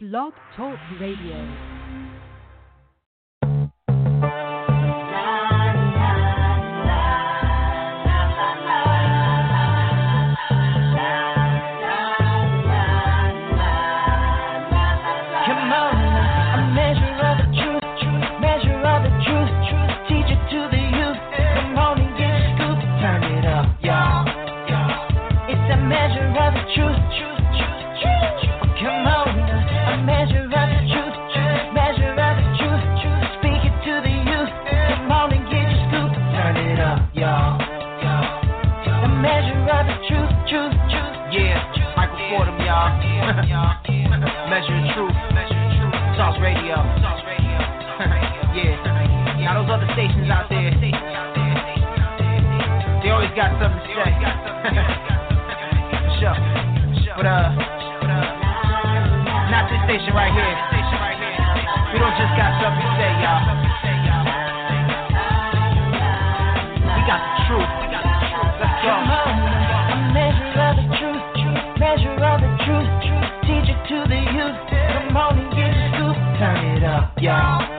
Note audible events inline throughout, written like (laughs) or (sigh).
Blog Talk Radio. Stations out there, they always got something to say. (laughs) For sure. But uh, not this station right here. We don't just got something to say, y'all. We got the truth. Let's go. A measure of the truth, truth, measure of the truth, truth. Teach it to the youth. Come on and get a scoop, turn it up, y'all.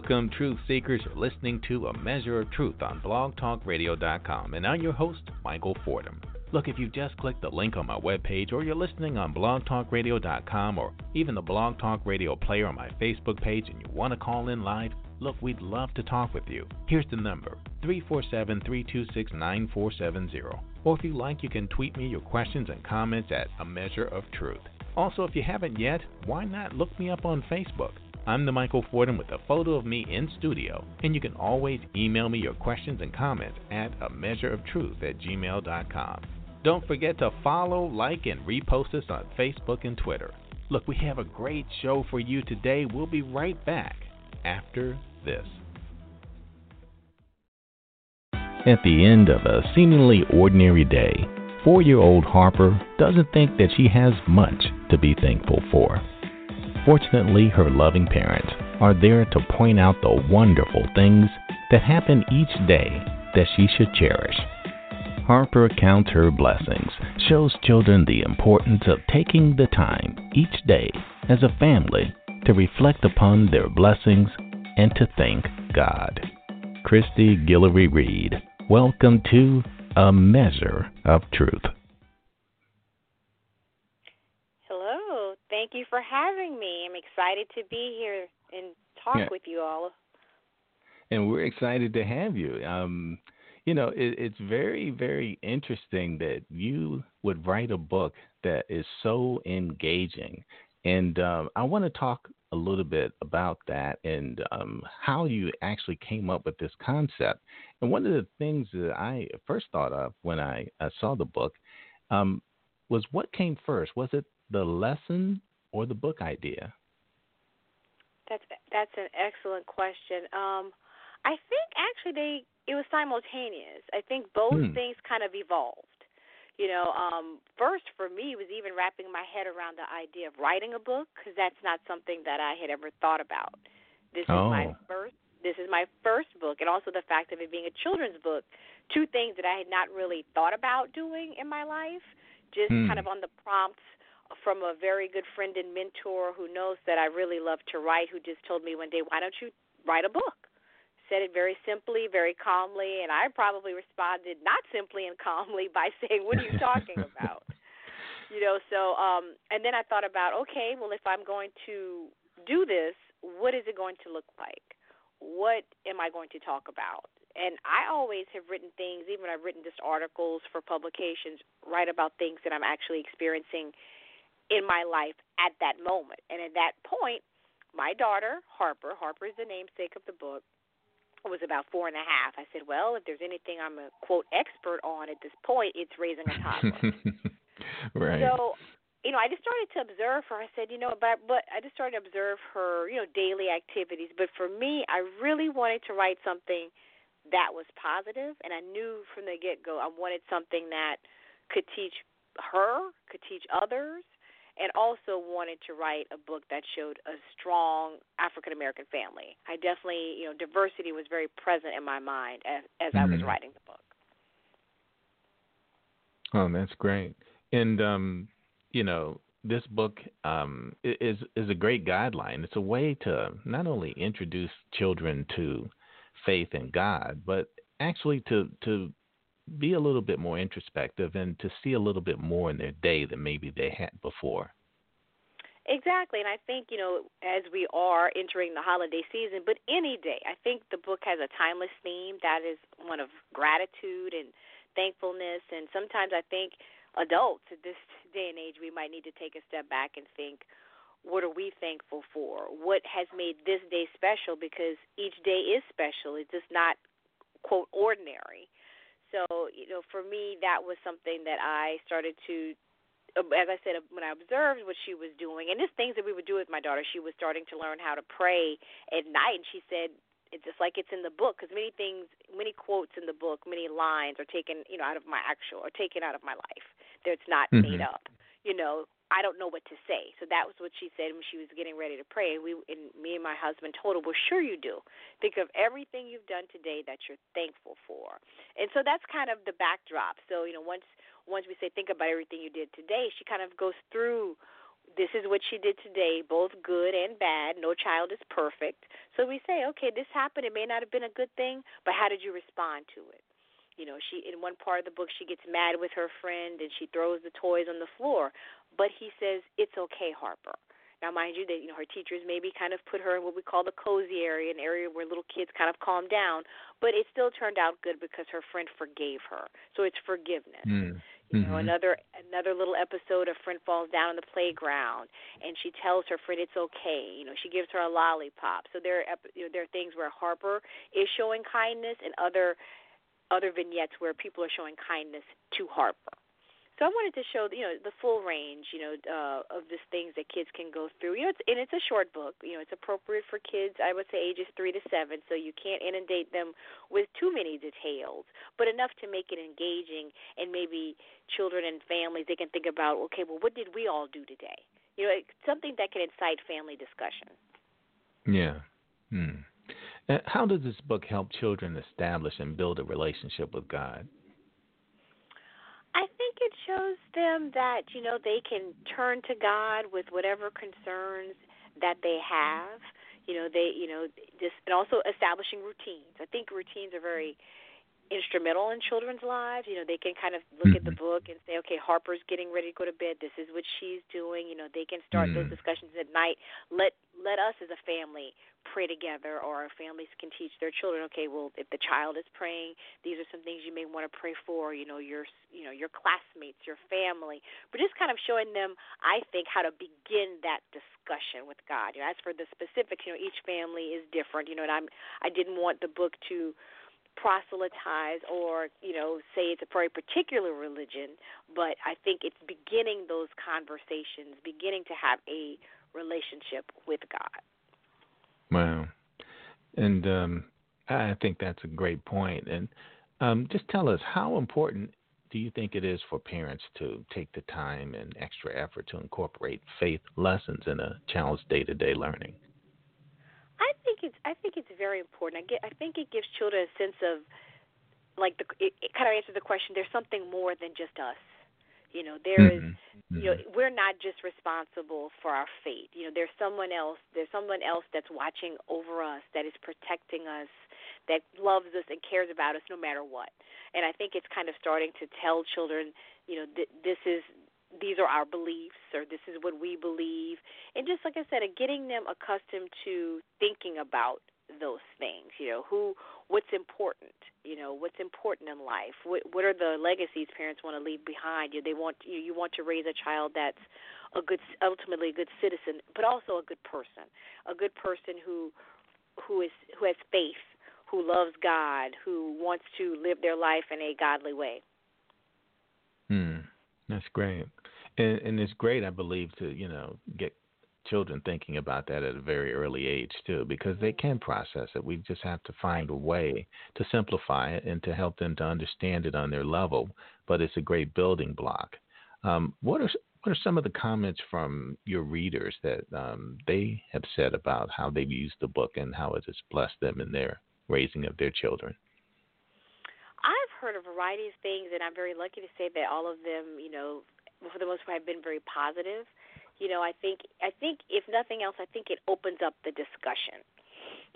Welcome, truth seekers. You're listening to A Measure of Truth on blogtalkradio.com, and I'm your host, Michael Fordham. Look, if you've just clicked the link on my webpage, or you're listening on blogtalkradio.com, or even the Blog Talk Radio player on my Facebook page, and you want to call in live, look, we'd love to talk with you. Here's the number 347 326 9470. Or if you like, you can tweet me your questions and comments at A Measure of Truth. Also, if you haven't yet, why not look me up on Facebook? I'm the Michael Fordham with a photo of me in studio, and you can always email me your questions and comments at a measure of truth at gmail.com. Don't forget to follow, like, and repost us on Facebook and Twitter. Look, we have a great show for you today. We'll be right back after this. At the end of a seemingly ordinary day, four year old Harper doesn't think that she has much to be thankful for. Fortunately, her loving parents are there to point out the wonderful things that happen each day that she should cherish. Harper counts her blessings, shows children the importance of taking the time each day as a family to reflect upon their blessings and to thank God. Kristi Guillory Reid, welcome to A Measure of Truth. Thank you for having me. I'm excited to be here and talk Yeah. with you all. and we're excited to have you. Um, you know, it, it's very, very interesting that you would write a book that is so engaging, and um, I want to talk a little bit about that and um, how you actually came up with this concept. And one of the things that I first thought of when I, I saw the book um, was what came first? Was it the lesson or the book idea? That's that's an excellent question. Um, I think actually they it was simultaneous. I think both Hmm. things kind of evolved. You know, um, first for me was even wrapping my head around the idea of writing a book because that's not something that I had ever thought about. This is my Oh. first. This is my first book, and also the fact of it being a children's book. Two things that I had not really thought about doing in my life, just Hmm. kind of on the prompts from a very good friend and mentor who knows that I really love to write, who just told me one day, "Why don't you write a book?" Said it very simply, very calmly, and I probably responded not simply and calmly by (laughs) saying, "What are you talking about?" you know. So, um, and then I thought about, okay, well, if I'm going to do this, what is it going to look like? What am I going to talk about? And I always have written things, even I've written just articles for publications, write about things that I'm actually experiencing in my life at that moment. And at that point, my daughter, Harper, Harper is the namesake of the book, was about four and a half. I said, Well, if there's anything I'm a quote expert on at this point, it's raising a toddler. (laughs) right. So, you know, I just started to observe her. I said, you know, but but I just started to observe her, you know, daily activities. But for me, I really wanted to write something that was positive, and I knew from the get go I wanted something that could teach her, could teach others, and also wanted to write a book that showed a strong African American family. I definitely, you know, diversity was very present in my mind as as mm-hmm. I was mm-hmm. writing the book. Oh, that's great. And um, you know, this book um, is is a great guideline. It's a way to not only introduce children to faith in God, but actually to to be a little bit more introspective and to see a little bit more in their day than maybe they had before. Exactly, and I think you know as we are entering the holiday season, but any day, I think the book has a timeless theme that is one of gratitude and thankfulness, and sometimes I think adults at this day and age, we might need to take a step back and think, what are we thankful for? What has made this day special? Because each day is special. It's just not, quote, ordinary. So, you know, for me, that was something that I started to, as I said, when I observed what she was doing, and just things that we would do with my daughter, she was starting to learn how to pray at night. And she said, it's just like it's in the book because many things, many quotes in the book, many lines are taken, you know, out of my actual or taken out of my life. That's not mm-hmm. made up. You know, I don't know what to say. So that was what she said when she was getting ready to pray. We and me and my husband told her, "Well, sure you do. Think of everything you've done today that you're thankful for." And so that's kind of the backdrop. So you know, once once we say think about everything you did today, she kind of goes through this is what she did today, both good and bad. No child is perfect. So we say, okay, this happened. It may not have been a good thing, but how did you respond to it? You know, she in one part of the book she gets mad with her friend and she throws the toys on the floor, but he says it's okay, Harper. Now, mind you, that you know her teachers maybe kind of put her in what we call the cozy area, an area where little kids kind of calm down. But it still turned out good because her friend forgave her. So it's forgiveness. Mm. You know, mm-hmm. another another little episode. A friend falls down on the playground, and she tells her friend it's okay. You know, she gives her a lollipop. So there, are, you know, there are things where Harper is showing kindness, and other other vignettes where people are showing kindness to Harper. So I wanted to show you know the full range you know uh, of these things that kids can go through. You know, it's, and it's a short book. You know, it's appropriate for kids. I would say ages three to seven, so you can't inundate them with too many details, but enough to make it engaging and maybe children and families they can think about. Okay, well, what did we all do today? You know, something that can incite family discussion. Yeah. Hmm. How does this book help children establish and build a relationship with God? I think it shows them that, you know, they can turn to God with whatever concerns that they have. You know, they, you know, just and also establishing routines. I think routines are very instrumental in children's lives. You know, they can kind of look mm-hmm. at the mm-hmm. book and say, okay, Harper's getting ready to go to bed. This is what she's doing. You know, they can start mm-hmm. those discussions at night. Let let us as a family pray together, or our families can teach their children. Okay, well, if the child is praying, these are some things you may want to pray for. You know, your you know your classmates, your family, but just kind of showing them, I think, how to begin that discussion with God. You know, as for the specifics, you know, each family is different. You know, and I'm I didn't want the book to proselytize or you know say it's a very particular religion but i think it's beginning those conversations beginning to have a relationship with god wow and um i think that's a great point. and um just tell us how important do you think it is for parents to take the time and extra effort to incorporate faith lessons in a child's day-to-day learning I think it's I think it's very important. I get I think it gives children a sense of like the it, it kind of answers the question. There's something more than just us. You know, there is, mm-hmm. you know, mm-hmm. we're not just responsible for our fate. You know, there's someone else. There's someone else that's watching over us, that is protecting us, that loves us and cares about us no matter what. And I think it's kind of starting to tell children, you know, th- this is these are our beliefs or this is what we believe and just like i said getting them accustomed to thinking about those things you know who what's important you know what's important in life what what are the legacies parents want to leave behind? You they want you you want to raise a child that's a good ultimately a good citizen but also a good person a good person who who is who has faith who loves god who wants to live their life in a godly way. Hmm. That's great. And, and it's great, I believe, to you know get children thinking about that at a very early age too, because they can process it. We just have to find a way to simplify it and to help them to understand it on their level. But it's a great building block. Um, what are what are some of the comments from your readers that um, they have said about how they've used the book and how it has blessed them in their raising of their children? I've heard a variety of things, and I'm very lucky to say that all of them, you know, for the most part, have been very positive. You know, I think I think if nothing else, I think it opens up the discussion.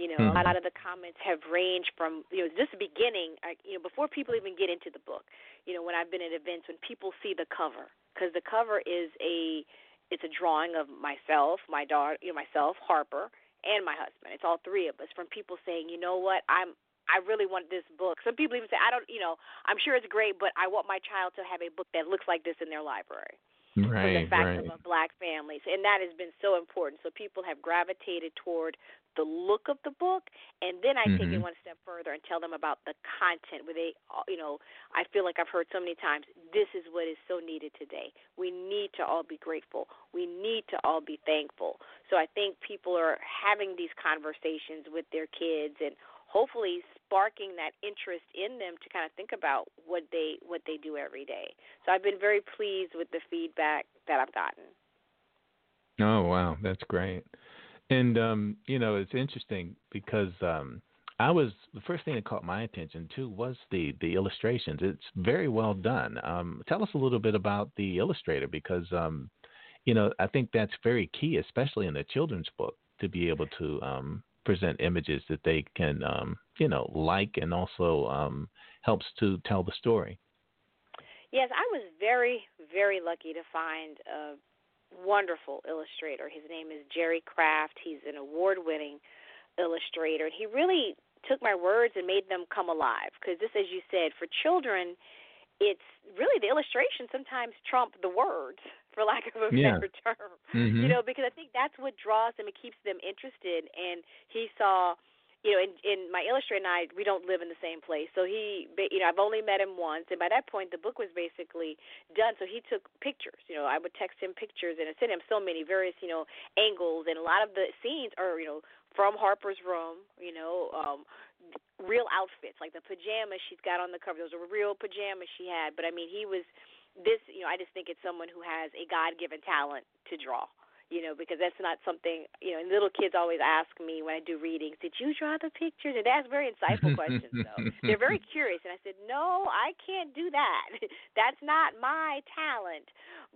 You know, mm-hmm. a lot of the comments have ranged from you know just the beginning. I, you know, before people even get into the book. You know, when I've been at events, when people see the cover, because the cover is a it's a drawing of myself, my daughter, you know, myself, Harper, and my husband. It's all three of us. From people saying, you know what, I'm I really want this book. Some people even say, I don't, you know, I'm sure it's great, but I want my child to have a book that looks like this in their library. Right, from the fact right. of black families, and that has been so important. So people have gravitated toward the look of the book, and then I mm-hmm. take it one step further and tell them about the content. Where they, uh, you know, I feel like I've heard so many times, this is what is so needed today. We need to all be grateful. We need to all be thankful. So I think people are having these conversations with their kids and hopefully sparking that interest in them to kind of think about what they what they do every day. So I've been very pleased with the feedback that I've gotten. Oh wow, that's great. And um, you know, it's interesting because um I was the first thing that caught my attention too was the the illustrations. It's very well done. Um, tell us a little bit about the illustrator because um, you know I think that's very key, especially in a children's book, to be able to um, present images that they can, um, you know, like and also um, helps to tell the story. Yes, I was very, very lucky to find a wonderful illustrator. His name is Jerry Craft. He's an award winning illustrator. And he really took my words and made them come alive. Because this, as you said, for children, it's really the illustration sometimes trump the words for lack of a yeah. better term. Mm-hmm. You know, because I think that's what draws them and keeps them interested. And he saw, you know, in, in my illustrator and I, we don't live in the same place. So he, you know, I've only met him once, and by that point, the book was basically done. So he took pictures. You know, I would text him pictures, and I sent him so many various, you know, angles, and a lot of the scenes are, you know, from Harper's room. You know, um, real outfits like the pajamas she's got on the cover. Those are real pajamas she had. But I mean, he was this, you know, I just think it's someone who has a God given talent to draw. You know, because that's not something you know. And little kids always ask me when I do readings, "Did you draw the pictures?" And they ask very insightful (laughs) questions. Though they're very curious, and I said, "No, I can't do that. (laughs) that's not my talent."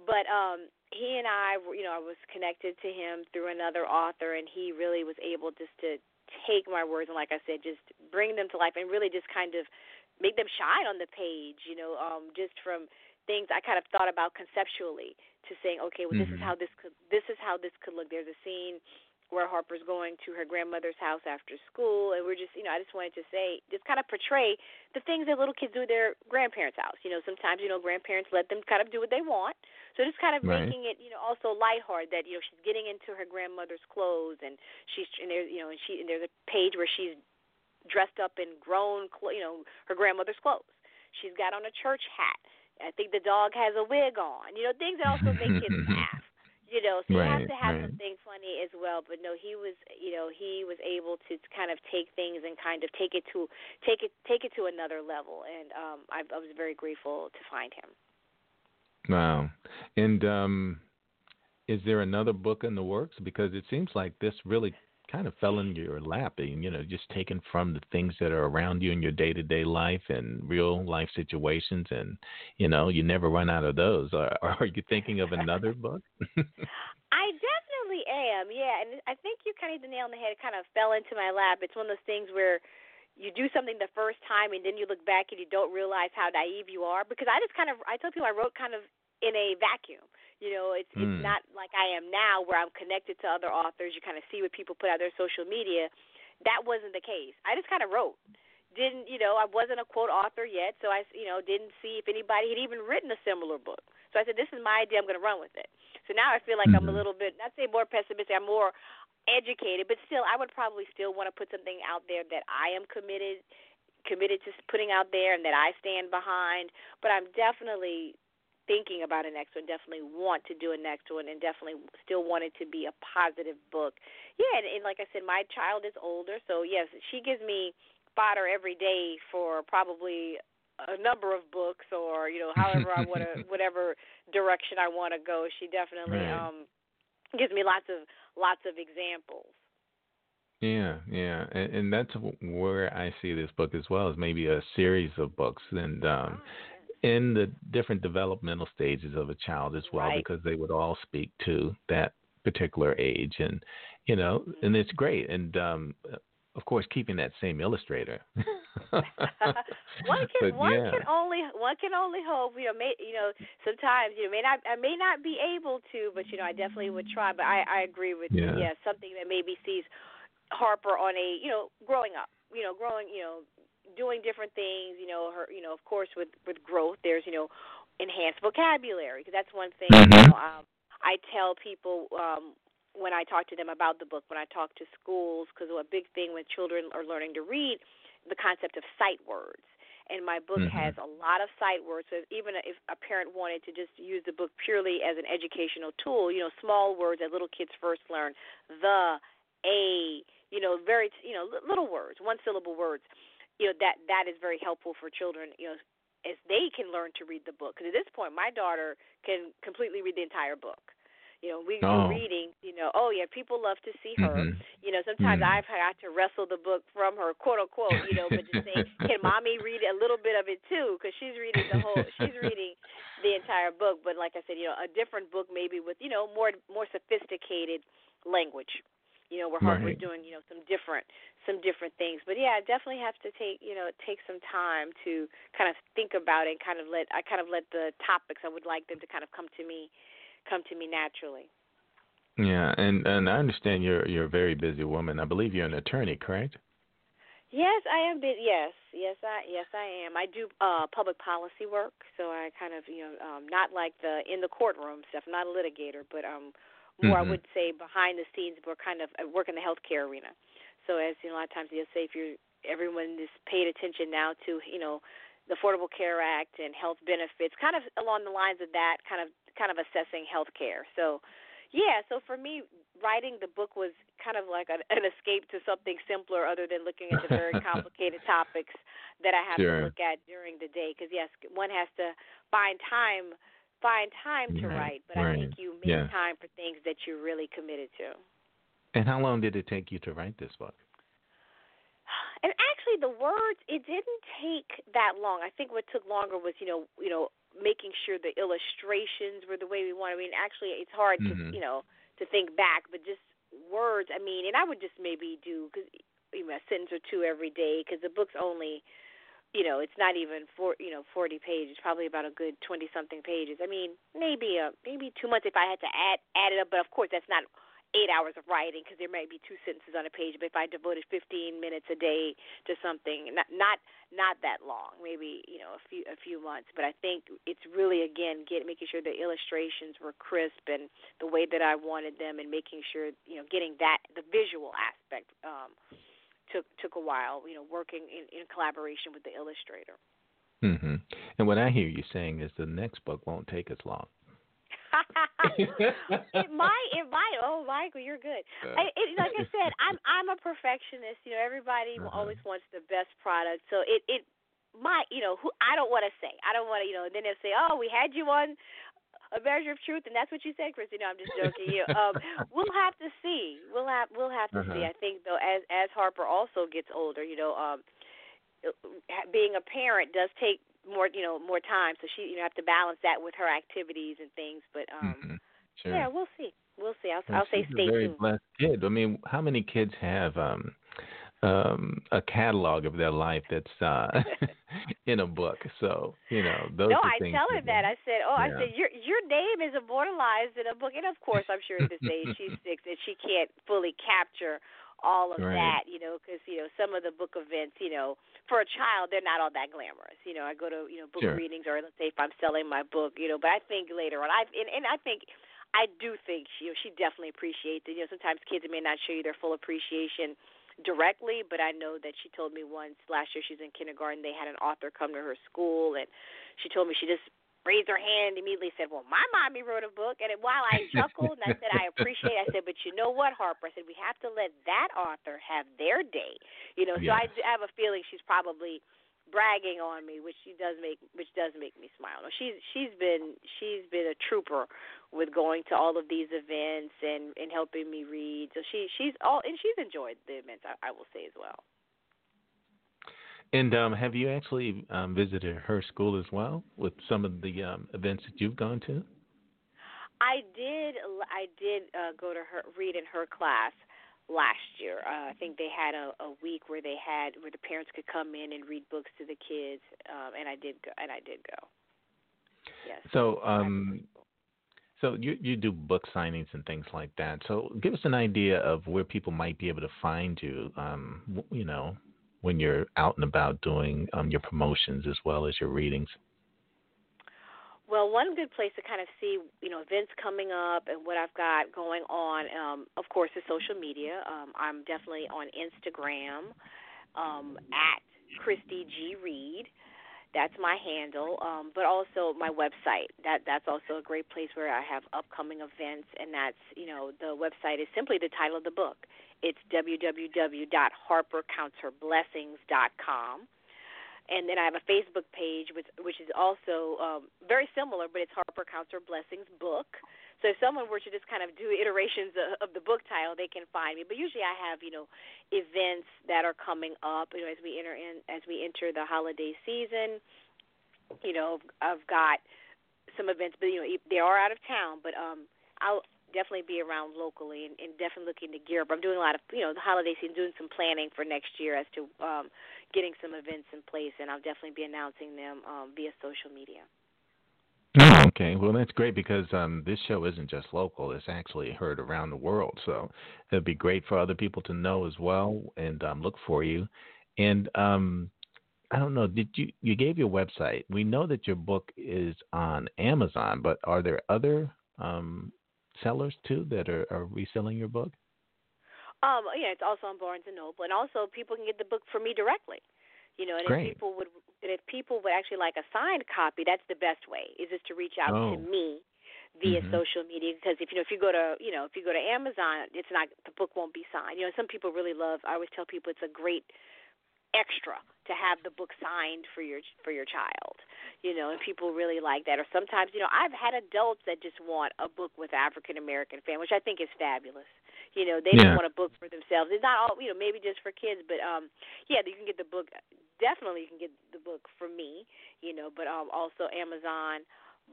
But um he and I, you know, I was connected to him through another author, and he really was able just to take my words and, like I said, just bring them to life and really just kind of make them shine on the page. You know, um, just from things I kind of thought about conceptually to saying, okay, well, this mm-hmm. is how this could this is how this could look. There's a scene where Harper's going to her grandmother's house after school, and we're just, you know, I just wanted to say, just kind of portray the things that little kids do at their grandparents' house. You know, sometimes, you know, grandparents let them kind of do what they want. So just kind of right. making it, you know, also lighthearted that, you know, she's getting into her grandmother's clothes, and she's, and there's, you know, and she, and there's a page where she's dressed up in grown, you know, her grandmother's clothes. She's got on a church hat I think the dog has a wig on. You know, things that also make kids (laughs) laugh. You know, so right, you have to have right. something funny as well. But no, he was, you know, he was able to kind of take things and kind of take it to take it take it to another level. And um, I, I was very grateful to find him. Wow. And um, is there another book in the works? Because it seems like this really kind of fell in your lap and you know just taken from the things that are around you in your day-to-day life and real life situations and you know you never run out of those. Are, (laughs) are you thinking of another book? I definitely am yeah and i think you kind of hit the nail on the head it kind of fell into my lap. It's one of those things where you do something the first time and then you look back and you don't realize how naive you are because i just kind of i tell people i wrote kind of in a vacuum you know, it's mm. it's not like I am now where I'm connected to other authors. You kind of see what people put out their social media. That wasn't the case. I just kind of wrote. Didn't you know? I wasn't a quote author yet, so I you know didn't see if anybody had even written a similar book. So I said, this is my idea. I'm going to run with it. So now I feel like mm-hmm. I'm a little bit, not say more pessimistic. I'm more educated, but still, I would probably still want to put something out there that I am committed committed to putting out there and that I stand behind. But I'm definitely thinking about a next one, definitely want to do a next one, and definitely still want it to be a positive book. Yeah, and, and like I said, my child is older, so yes, she gives me fodder every day for probably a number of books or you know however I want to (laughs) whatever direction I want to go. She definitely Right. um gives me lots of lots of examples. Yeah, yeah, and, and that's where I see this book as well as maybe a series of books, and um, in the different developmental stages of a child as well, Right. because they would all speak to that particular age, and you know, Mm-hmm. and it's great, and um, of course, keeping that same illustrator. (laughs) one (laughs) can But one yeah. can only one can only hope. You know, may you know sometimes you know may not I may not be able to, but you know I definitely would try. But I I agree with Yeah. you. Yeah, something that maybe sees Harper on a you know growing up. You know, growing. You know, doing different things. You know, her. You know, of course with with growth, there's you know enhanced vocabulary because that's one thing. You Mhm. know, um, I tell people um, when I talk to them about the book, when I talk to schools, because a big thing when children are learning to read, the concept of sight words. And my book Mhm. has a lot of sight words. So even if a parent wanted to just use the book purely as an educational tool, you know, small words that little kids first learn, the, a, you know, very, you know, little words, one syllable words. You know that that is very helpful for children. You know, as they can learn to read the book. Because at this point, my daughter can completely read the entire book. You know, we Oh. do reading. You know, oh yeah, people love to see her. Mhm. You know, sometimes Mm. I've had to wrestle the book from her, quote unquote. You know, but just say, (laughs) can mommy read a little bit of it too? Because she's reading the whole. She's reading the entire book. But like I said, you know, a different book maybe with you know more more sophisticated language. You know, where Harper's Right. doing you know some different some different things. But yeah, I definitely have to take you know take some time to kind of think about it and kind of let I kind of let the topics I would like them to kind of come to me come to me naturally. Yeah, and and I understand you're you're a very busy woman. I believe you're an attorney, correct? Yes, I am. Bit yes, yes, I yes I am. I do uh public policy work, so I kind of you know um not like the in the courtroom stuff. I'm not a litigator, but um more I Mhm. would say behind the scenes. We're kind of I work in the healthcare arena. So as you know, a lot of times you'll say if you're everyone is paid attention now to you know the Affordable Care Act and health benefits, kind of along the lines of that, kind of kind of assessing health care. So yeah, so for me, writing the book was kind of like an, an escape to something simpler, other than looking at the very (laughs) complicated topics that I have Sure. to look at during the day. Because yes, one has to find time, find time to Right, write, but I think you make yeah. time for things that you're really committed to. And how long did it take you to write this book? (sighs) And actually, the words it didn't take that long. I think what took longer was you know you know making sure the illustrations were the way we wanted. I mean, actually, it's hard Mhm. to you know to think back, but just words. I mean, and I would just maybe do cause, you know, a sentence or two every day because the book's only you know it's not even four you know forty pages probably about a good twenty something pages. I mean maybe uh maybe two months if i had to add add it up but of course that's not eight hours of writing because there might be two sentences on a page but if i devoted fifteen minutes a day to something not not not that long maybe you know a few a few months. But i think it's really again get making sure the illustrations were crisp and the way that i wanted them and making sure you know getting that the visual aspect um took took a while, you know, working in, in collaboration with the illustrator. Mm-hmm. And what I hear you saying is the next book won't take as long. (laughs) it might, it might. Oh, Michael, you're good. I, it, like I said, I'm (laughs) I'm a perfectionist. You know, everybody Uh-huh. always wants the best product. So it it might, you know, who I don't want to say. I don't want to, you know. And then they'll say, oh, we had you on a measure of truth, and that's what you said, Chrissy. No, I'm just (laughs) joking. You, um, we'll have to see. We'll have we'll have to see. Uh-huh. I think though, as as Harper also gets older, you know, um, being a parent does take more, you know, more time. So she, you know, have to balance that with her activities and things. But um, Mhm. Sure. yeah, we'll see. We'll see. I'll, Well, I'll say stay a very tuned. blessed kid. I mean, how many kids have um um a catalog of their life that's uh (laughs) in a book? So, you know, those no, I tell her that. I said, "Oh, I said your your name is immortalized in a book." And of course, I'm sure at this age (laughs) she's six and she can't fully capture all of Right. that, you know, because you know some of the book events, you know, for a child they're not all that glamorous. You know, I go to you know book Sure. readings or let's say if I'm selling my book, you know, but I think later on, I and, and I think. I do think she, you know, she definitely appreciates it. You know, sometimes kids may not show you their full appreciation directly, but I know that she told me once last year she's in kindergarten. They had an author come to her school, and she told me she just raised her hand immediately said, "Well, my mommy wrote a book." And while I chuckled and I said, "I appreciate," it, I said, "But you know what, Harper?" I said, "We have to let that author have their day." You know, so I, I have a feeling she's probably bragging on me, which she does make which does make me smile. No, she's she's been she's been a trooper with going to all of these events and and helping me read. So she she's all and she's enjoyed the events. I, I will say as well. And um, have you actually um, visited her school as well with some of the um, events that you've gone to? I did. I did uh, go to her read in her class last year. Uh, I think they had a, a week where they had where the parents could come in and read books to the kids, um, and I did go. And I did go. Yes. So, um, so you you do book signings and things like that. So, give us an idea of where people might be able to find you. Um, you know, when you're out and about doing um, your promotions as well as your readings. Well, one good place to kind of see, you know, events coming up and what I've got going on, course, is social media. Um, I'm definitely on Instagram um, at Kristi G Reid. That's my handle, um, but also my website. That that's also a great place where I have upcoming events, and that's you know the website is simply the title of the book. It's www.harpercountsherblessings.com and then I have a Facebook page which which is also um, very similar, but it's Harper Counts Her Blessings book. So if someone were to just kind of do iterations of, of the book title, they can find me. But usually I have you know events that are coming up. You know as we enter in as we enter the holiday season. You know I've got some events, but you know they are out of town. But um, I'll definitely be around locally and, and definitely looking to gear up. I'm doing a lot of you know the holiday season, doing some planning for next year as to um, getting some events in place, and I'll definitely be announcing them um, via social media. Oh, okay. Well, that's great because um, this show isn't just local; it's actually heard around the world. So it'd be great for other people to know as well and um, look for you. And um, I don't know, did you you gave your website? We know that your book is on Amazon, but are there other um, sellers too that are, are reselling your book? Um, yeah, it's also on Barnes and Noble, and also people can get the book from me directly. You know, and Great. if people would, and if people would actually like a signed copy, that's the best way. Is just to reach out oh. to me via mm-hmm. social media because if you know if you go to you know if you go to Amazon, it's not the book won't be signed. You know, some people really love. I always tell people it's a great extra to have the book signed for your for your child you know and people really like that or sometimes you know i've had adults that just want a book with african american fan which i think is fabulous you know they yeah. don't want a book for themselves it's not all you know maybe just for kids but um yeah you can get the book definitely you can get the book from me you know but um also amazon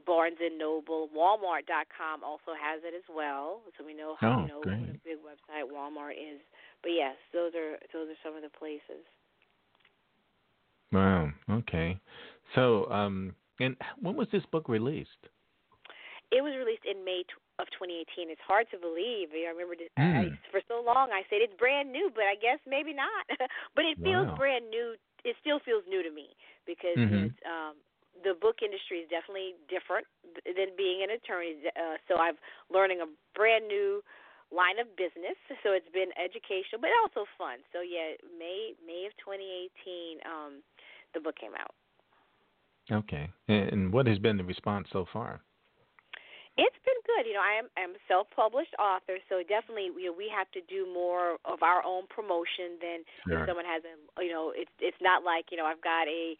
Barnes and Noble, Walmart.com also has it as well. So we know how oh, you know great. what a big website Walmart is. But yes, those are those are some of the places. Wow. Okay. So, um, and when was this book released? It was released in May of 2018. It's hard to believe. I remember this, mm. I, for so long I said it's brand new, but I guess maybe not. (laughs) but it feels wow. brand new. It still feels new to me because mm-hmm. it's, um, the book industry is definitely different than being an attorney. Uh, so I'm learning a brand new line of business. So it's been educational, but also fun. So yeah, May May of 2018, um, the book came out. Okay, and what has been the response so far? It's been good. You know, I am I'm a self-published author, so definitely you know we have to do more of our own promotion than sure. if someone has a you know it's it's not like you know I've got a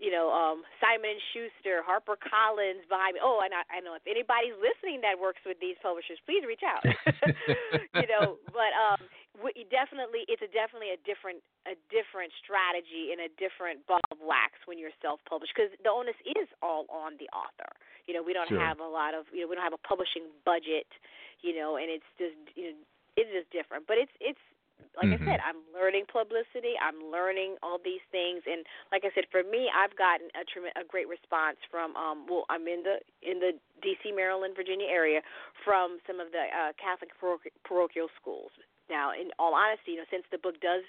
you know, um, Simon and Schuster, Harper Collins behind me. Oh, and I, I know if anybody's listening that works with these publishers, please reach out. (laughs) you know, but um, we definitely, it's a definitely a different a different strategy and a different ball of wax when you're self-published because the onus is all on the author. You know, we don't sure. have a lot of, you know, we don't have a publishing budget. You know, and it's just, you know, it's just different. But it's it's like mm-hmm. I said, I'm learning publicity. I'm learning all these things, and like I said, for me, I've gotten a trem- a great response from. Um, well, I'm in the in the D.C., Maryland, Virginia area from some of the uh, Catholic paroch- parochial schools. Now, in all honesty, you know, since the book does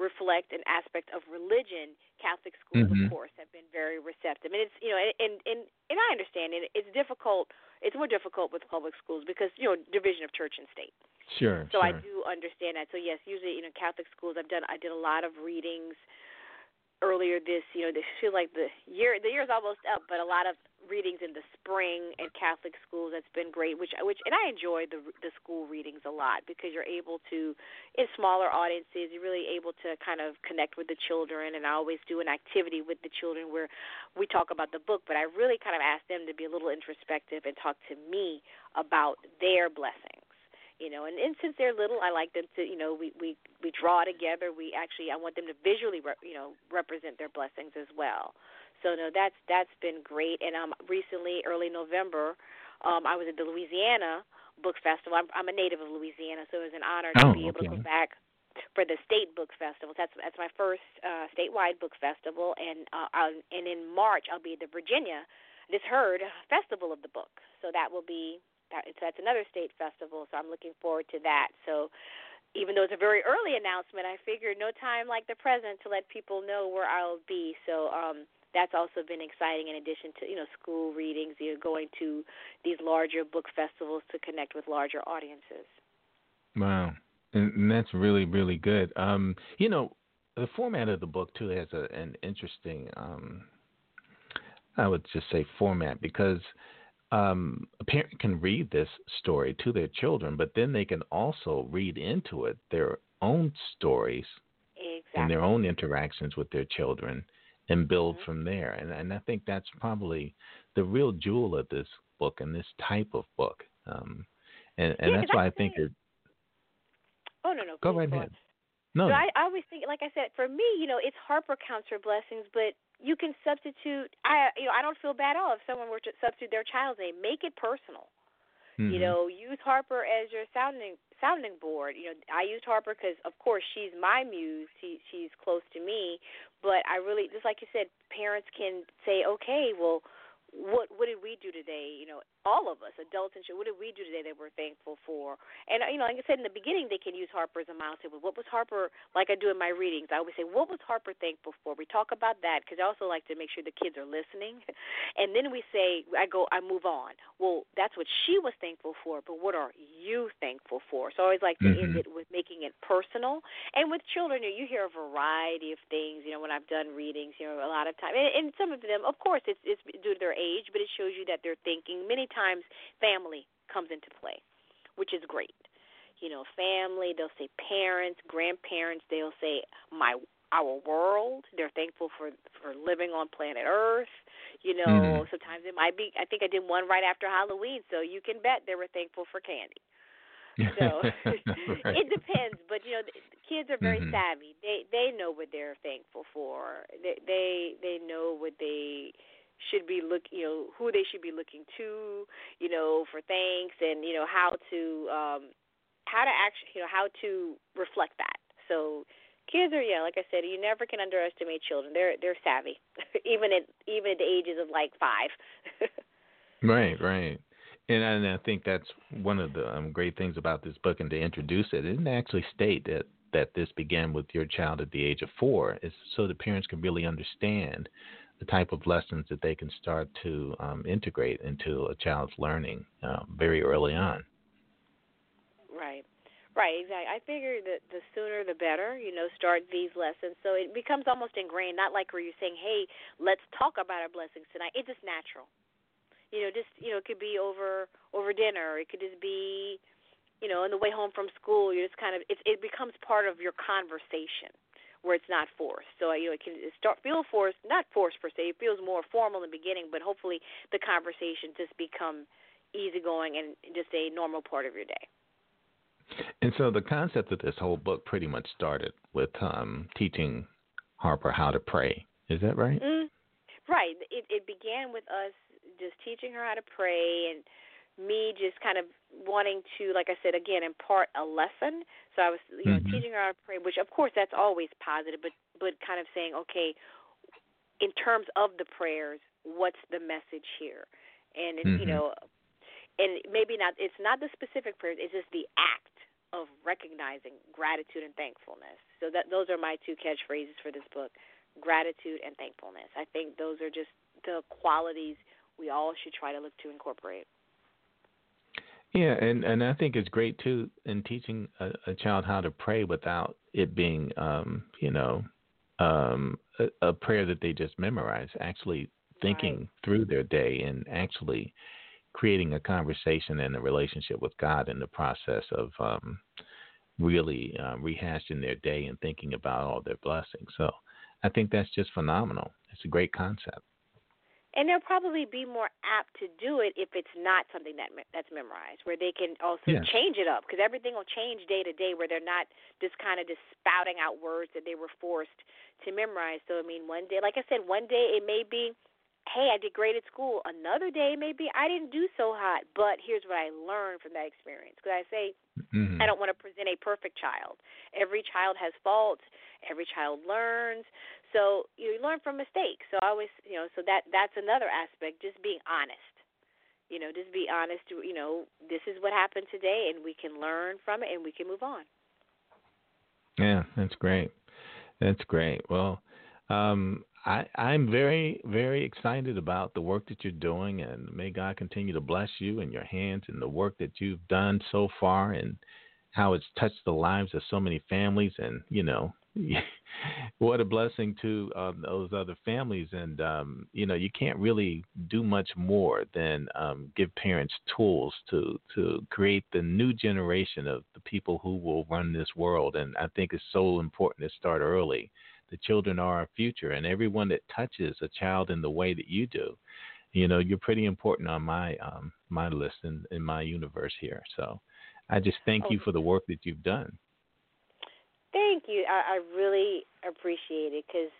reflect an aspect of religion, Catholic schools, mm-hmm. of course, have been very receptive. And it's you know, and and and I understand it. It's difficult. It's more difficult with public schools because you know division of church and state. Sure. So sure. I do understand that. So yes, usually you know Catholic schools. I've done. I did a lot of readings earlier this, you know, they feel like the year the year's almost up, but a lot of readings in the spring at Catholic schools. That's been great, which which and I enjoy the the school readings a lot because you're able to in smaller audiences, you're really able to kind of connect with the children. And I always do an activity with the children where we talk about the book, but I really kind of ask them to be a little introspective and talk to me about their blessings you know and, and since they're little i like them to you know we we we draw together. We actually i want them to visually re- you know represent their blessings as well. So no that's that's been great. And um recently early november um i was at the louisiana book festival. I'm i'm a native of louisiana so it was an honor to oh, be able okay. to go back for the state book festival that's that's my first uh statewide book festival. And uh I'll, and in march i'll be at the virginia this heard festival of the book. So that will be that, so that's another state festival. So I'm looking forward to that. So even though it's a very early announcement, I figured no time like the present to let people know where I'll be. So um, that's also been exciting. In addition to you know school readings, you know, going to these larger book festivals to connect with larger audiences. Wow, and, that's really really good. Um, you know, the format of the book too has a, an interesting, um, I would just say, format because um, a parent can read this story to their children, but then they can also read into it their own stories exactly. and their own interactions with their children and build mm-hmm. from there. And, and I think that's probably the real jewel of this book and this type of book. Um, and and yeah, that's why I think it. Oh no no. Go right ahead. No, I, I always think, like I said, for me, you know, it's Harper counts her blessings, but you can substitute. I you know I don't feel bad at all if someone were to substitute their child's name. Make it personal. mm-hmm. You know, use Harper as your sounding sounding board. You know, I used Harper because, of course, she's my muse. She she's close to me. But I really, just like you said, parents can say, okay, well, what what did we do today? You know, all of us, adults and children, what did we do today that we're thankful for? And you know, like I said in the beginning, they can use Harper as a milestone. What was Harper like? I do in my readings. I always say, what was Harper thankful for? We talk about that because I also like to make sure the kids are listening. (laughs) and then we say, I go, I move on. Well, that's what she was thankful for, but what are you thankful for? So I always like to mm-hmm. end it with making it personal. And with children, you hear a variety of things. You know, when I've done readings, you know, a lot of time, and, and some of them, of course, it's it's due to their age, but it shows you that they're thinking. Many times, family comes into play, which is great. You know, family. They'll say parents, grandparents. They'll say my our world. They're thankful for for living on planet Earth. You know, mm-hmm. sometimes it might be. I think I did one right after Halloween, so you can bet they were thankful for candy. So (laughs) right. (laughs) it depends, but you know, the kids are very mm-hmm. savvy. They they know what they're thankful for. They they they know what they should be look you know who they should be looking to you know for thanks and you know how to um how to actually you know how to reflect that. So kids are yeah like i said you never can underestimate children. They're they're savvy (laughs) even at even at the ages of like five. (laughs) Right right. And and i think that's one of the um, great things about this book and to introduce it it didn't actually state that that this began with your child at the age of four. Is so the parents can really understand the type of lessons that they can start to um, integrate into a child's learning uh, very early on. Right. Right, exactly. I figure that the sooner the better, you know, start these lessons. So it becomes almost ingrained, not like where you're saying, hey, let's talk about our blessings tonight. It's just natural. You know, just, you know, it could be over over dinner. It could just be, you know, on the way home from school. You just kind of, it, it becomes part of your conversation where it's not forced. So you know, it can start feel forced, not forced per se. It feels more formal in the beginning, but hopefully the conversation just become easygoing and just a normal part of your day. And so the concept of this whole book pretty much started with um, teaching Harper how to pray. Is that right? Mm, right. It it began with us just teaching her how to pray and me just kind of wanting to, like I said again, impart a lesson. So I was, you know, mm-hmm. teaching her how to pray, which of course that's always positive, but but kind of saying, okay, in terms of the prayers, what's the message here? And mm-hmm. you know, and maybe not. It's not the specific prayers. It's just the act of recognizing gratitude and thankfulness. So that those are my two catchphrases for this book: gratitude and thankfulness. I think those are just the qualities we all should try to look to incorporate. Yeah, and and I think it's great too in teaching a, a child how to pray without it being, um, you know, um, a, a prayer that they just memorize. Actually thinking Right. through their day and actually creating a conversation and a relationship with God in the process of um, really uh, rehashing their day and thinking about all their blessings. So I think that's just phenomenal. It's a great concept. And they'll probably be more apt to do it if it's not something that that's memorized, where they can also Yeah. change it up because everything will change day to day, where they're not just kind of just spouting out words that they were forced to memorize. So I mean, one day, like I said, one day it may be, hey, I did great at school. Another day maybe I didn't do so hot, but here's what I learned from that experience. Because I say hmm I don't want to present a perfect child. Every child has faults. Every child learns. So you learn from mistakes. So I always, you know, so that that's another aspect. Just being honest. You know, just be honest. You know, this is what happened today, and we can learn from it, and we can move on. Yeah, that's great. That's great. Well, um, I, I'm very, very excited about the work that you're doing, and may God continue to bless you and your hands and the work that you've done so far, and how it's touched the lives of so many families. And you know, (laughs) what a blessing to um, those other families. And um, you know, you can't really do much more than um, give parents tools to to create the new generation of the people who will run this world. And I think it's so important to start early. The children are our future, and everyone that touches a child in the way that you do, you know, you're pretty important on my um, my list in, in my universe here. So, I just thank you Oh. for the work that you've done. Thank you. I, I really appreciate it because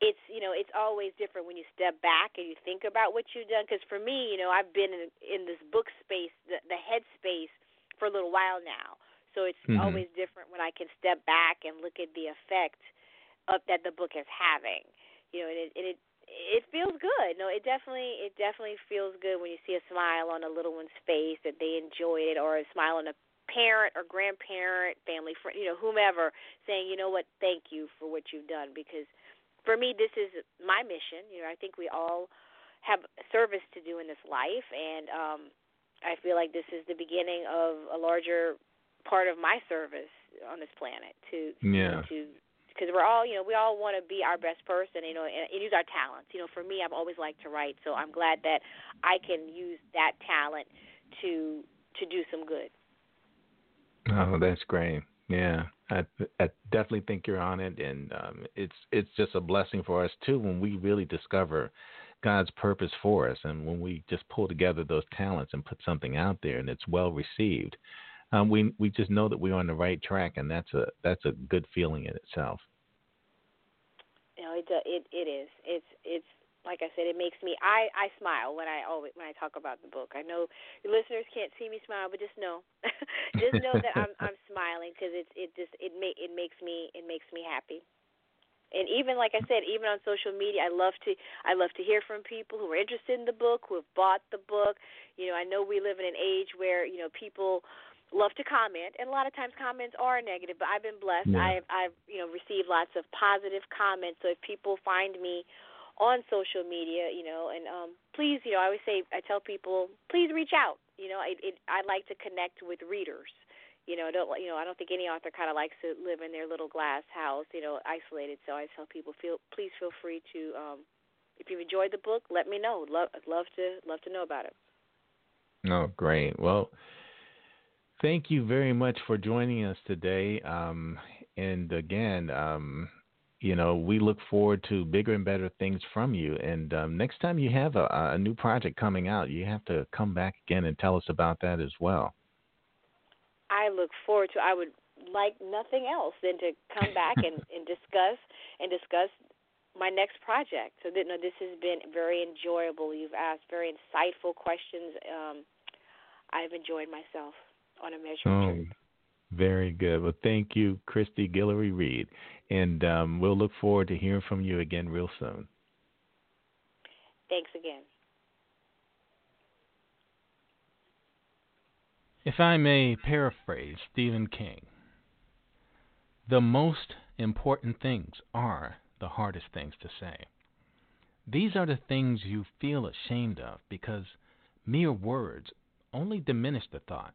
it's you know it's always different when you step back and you think about what you've done. Because for me, you know, I've been in, in this book space, the, the head space, for a little while now. So it's Mhm. always different when I can step back and look at the effect of that the book is having. You know, and it, and it it feels good. No, it definitely it definitely feels good when you see a smile on a little one's face that they enjoyed it, or a smile on a parent or grandparent, family friend, you know, whomever, saying, you know what, thank you for what you've done. Because for me, this is my mission. You know, I think we all have service to do in this life, and um, I feel like this is the beginning of a larger part of my service on this planet to Yeah. to because we're all you know we all want to be our best person you know and, and use our talents you know for me I've always liked to write so I'm glad that I can use that talent to to do some good Oh, that's great. Yeah, I, I definitely think you're on it, and um, it's it's just a blessing for us too when we really discover God's purpose for us, and when we just pull together those talents and put something out there, and it's well received. Um, we we just know that we're on the right track, and that's a that's a good feeling in itself. know it it it is. It's it's like I said it makes me I I smile when I always when I talk about the book. I know your listeners can't see me smile but just know (laughs) just know that I'm I'm smiling because it's it just it make it makes me it makes me happy. And even like I said even on social media I love to I love to hear from people who are interested in the book who have bought the book. You know I know we live in an age where you know people love to comment and a lot of times comments are negative but I've been blessed Yeah. I've I've you know received lots of positive comments so if people find me on social media, you know, and um please, you know, I always say I tell people, please reach out. You know, it, it I like to connect with readers. You know, I don't you know, I don't think any author kind of likes to live in their little glass house, you know, isolated. So I tell people, feel please feel free to um if you've enjoyed the book, let me know. Love love to love to know about it. Oh, great. Well, thank you very much for joining us today. Um, and again, um, you know, we look forward to bigger and better things from you. And um, next time you have a, a new project coming out, you have to come back again and tell us about that as well. I look forward to I would like nothing else than to come back and, (laughs) and discuss and discuss my next project. So that no, this has been very enjoyable. You've asked very insightful questions. Um, I've enjoyed myself on a measure of Oh, truth. very good. Well, thank you, Kristi Guillory Reid. And um, we'll look forward to hearing from you again real soon. Thanks again. If I may paraphrase Stephen King, the most important things are the hardest things to say. These are the things you feel ashamed of because mere words only diminish the thought.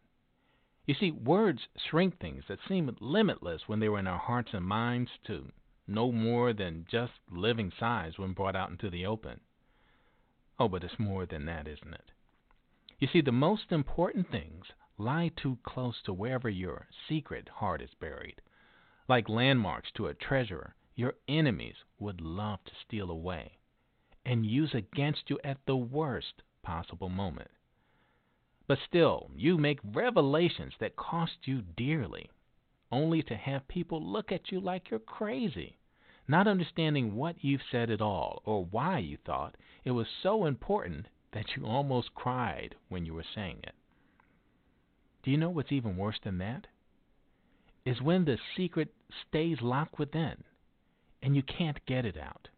You see, words shrink things that seem limitless when they were in our hearts and minds to no more than just living size when brought out into the open. Oh, but it's more than that, isn't it? You see, the most important things lie too close to wherever your secret heart is buried. Like landmarks to a treasure, your enemies would love to steal away and use against you at the worst possible moment. But still, you make revelations that cost you dearly, only to have people look at you like you're crazy, not understanding what you've said at all or why you thought it was so important that you almost cried when you were saying it. Do you know what's even worse than that? Is when the secret stays locked within and you can't get it out.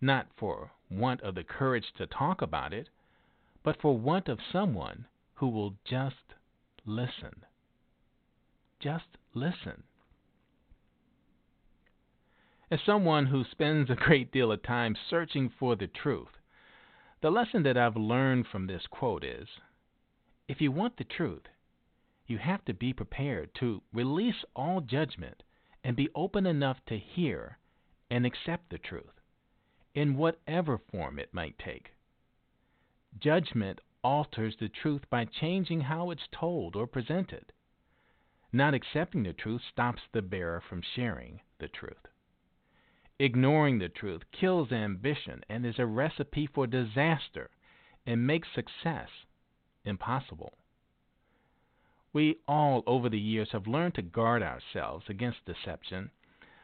Not for want of the courage to talk about it, but for want of someone who will just listen. Just listen. As someone who spends a great deal of time searching for the truth, the lesson that I've learned from this quote is if you want the truth, you have to be prepared to release all judgment and be open enough to hear and accept the truth, in whatever form it might take. Judgment alters the truth by changing how it's told or presented. Not accepting the truth stops the bearer from sharing the truth. Ignoring the truth kills ambition and is a recipe for disaster and makes success impossible. We all, over the years, have learned to guard ourselves against deception,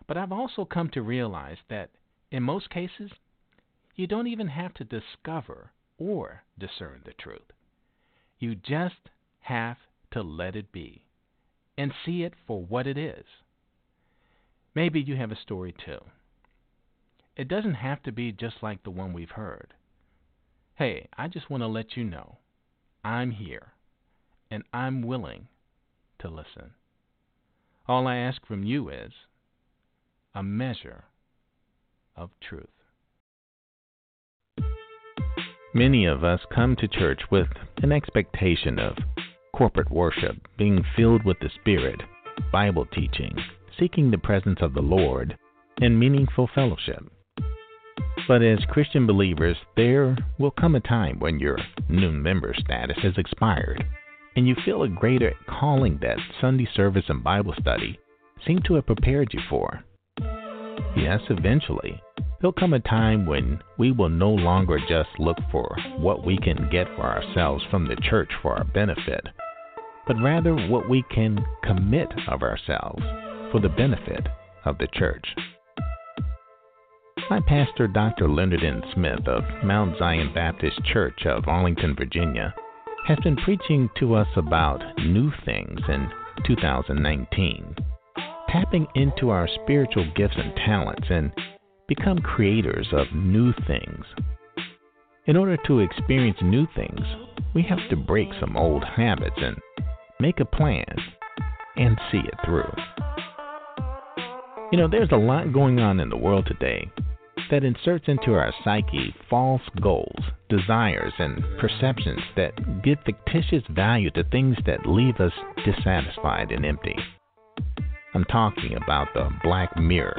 but I've also come to realize that in most cases, you don't even have to discover or discern the truth. You just have to let it be and see it for what it is. Maybe you have a story too. It doesn't have to be just like the one we've heard. Hey, I just want to let you know I'm here and I'm willing to listen. All I ask from you is a measure of truth. Many of us come to church with an expectation of corporate worship, being filled with the Spirit, Bible teaching, seeking the presence of the Lord, and meaningful fellowship. But as Christian believers, there will come a time when your new member status has expired and you feel a greater calling that Sunday service and Bible study seem to have prepared you for. Yes, eventually, there'll come a time when we will no longer just look for what we can get for ourselves from the church for our benefit, but rather what we can commit of ourselves for the benefit of the church. My pastor, Dr. Leonard N. Smith of Mount Zion Baptist Church of Arlington, Virginia, has been preaching to us about new things in 2019, tapping into our spiritual gifts and talents and become creators of new things. In order to experience new things, we have to break some old habits and make a plan and see it through. You know, there's a lot going on in the world today that inserts into our psyche false goals, desires, and perceptions that give fictitious value to things that leave us dissatisfied and empty. I'm talking about the black mirror.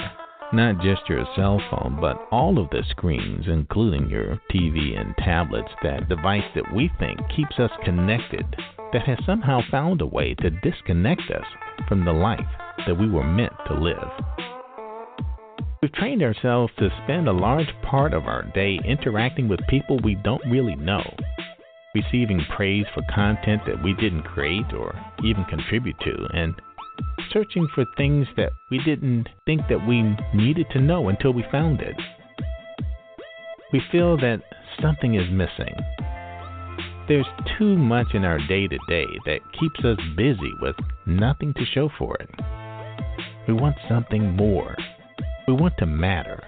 Not just your cell phone, but all of the screens, including your TV and tablets, that device that we think keeps us connected, that has somehow found a way to disconnect us from the life that we were meant to live. We've trained ourselves to spend a large part of our day interacting with people we don't really know, receiving praise for content that we didn't create or even contribute to, and searching for things that we didn't think that we needed to know until we found it. We feel that something is missing. There's too much in our day to day that keeps us busy with nothing to show for it. We want something more we want to matter,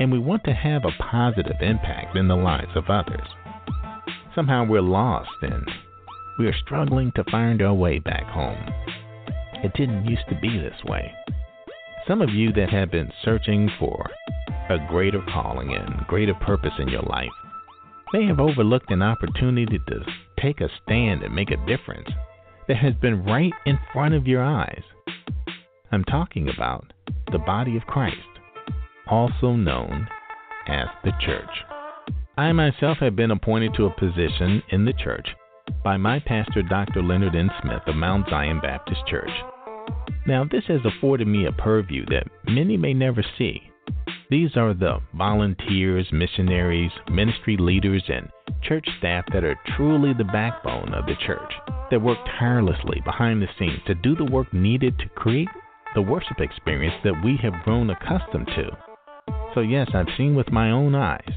and we want to have a positive impact in the lives of others. Somehow we're lost and we are struggling to find our way back home. It didn't used to be this way. Some of you that have been searching for a greater calling and greater purpose in your life may have overlooked an opportunity to take a stand and make a difference that has been right in front of your eyes. I'm talking about the body of Christ, also known as the church. I myself have been appointed to a position in the church by my pastor, Dr. Leonard N. Smith of Mount Zion Baptist Church. Now, this has afforded me a purview that many may never see. These are the volunteers, missionaries, ministry leaders, and church staff that are truly the backbone of the church, that work tirelessly behind the scenes to do the work needed to create the worship experience that we have grown accustomed to. So, yes, I've seen with my own eyes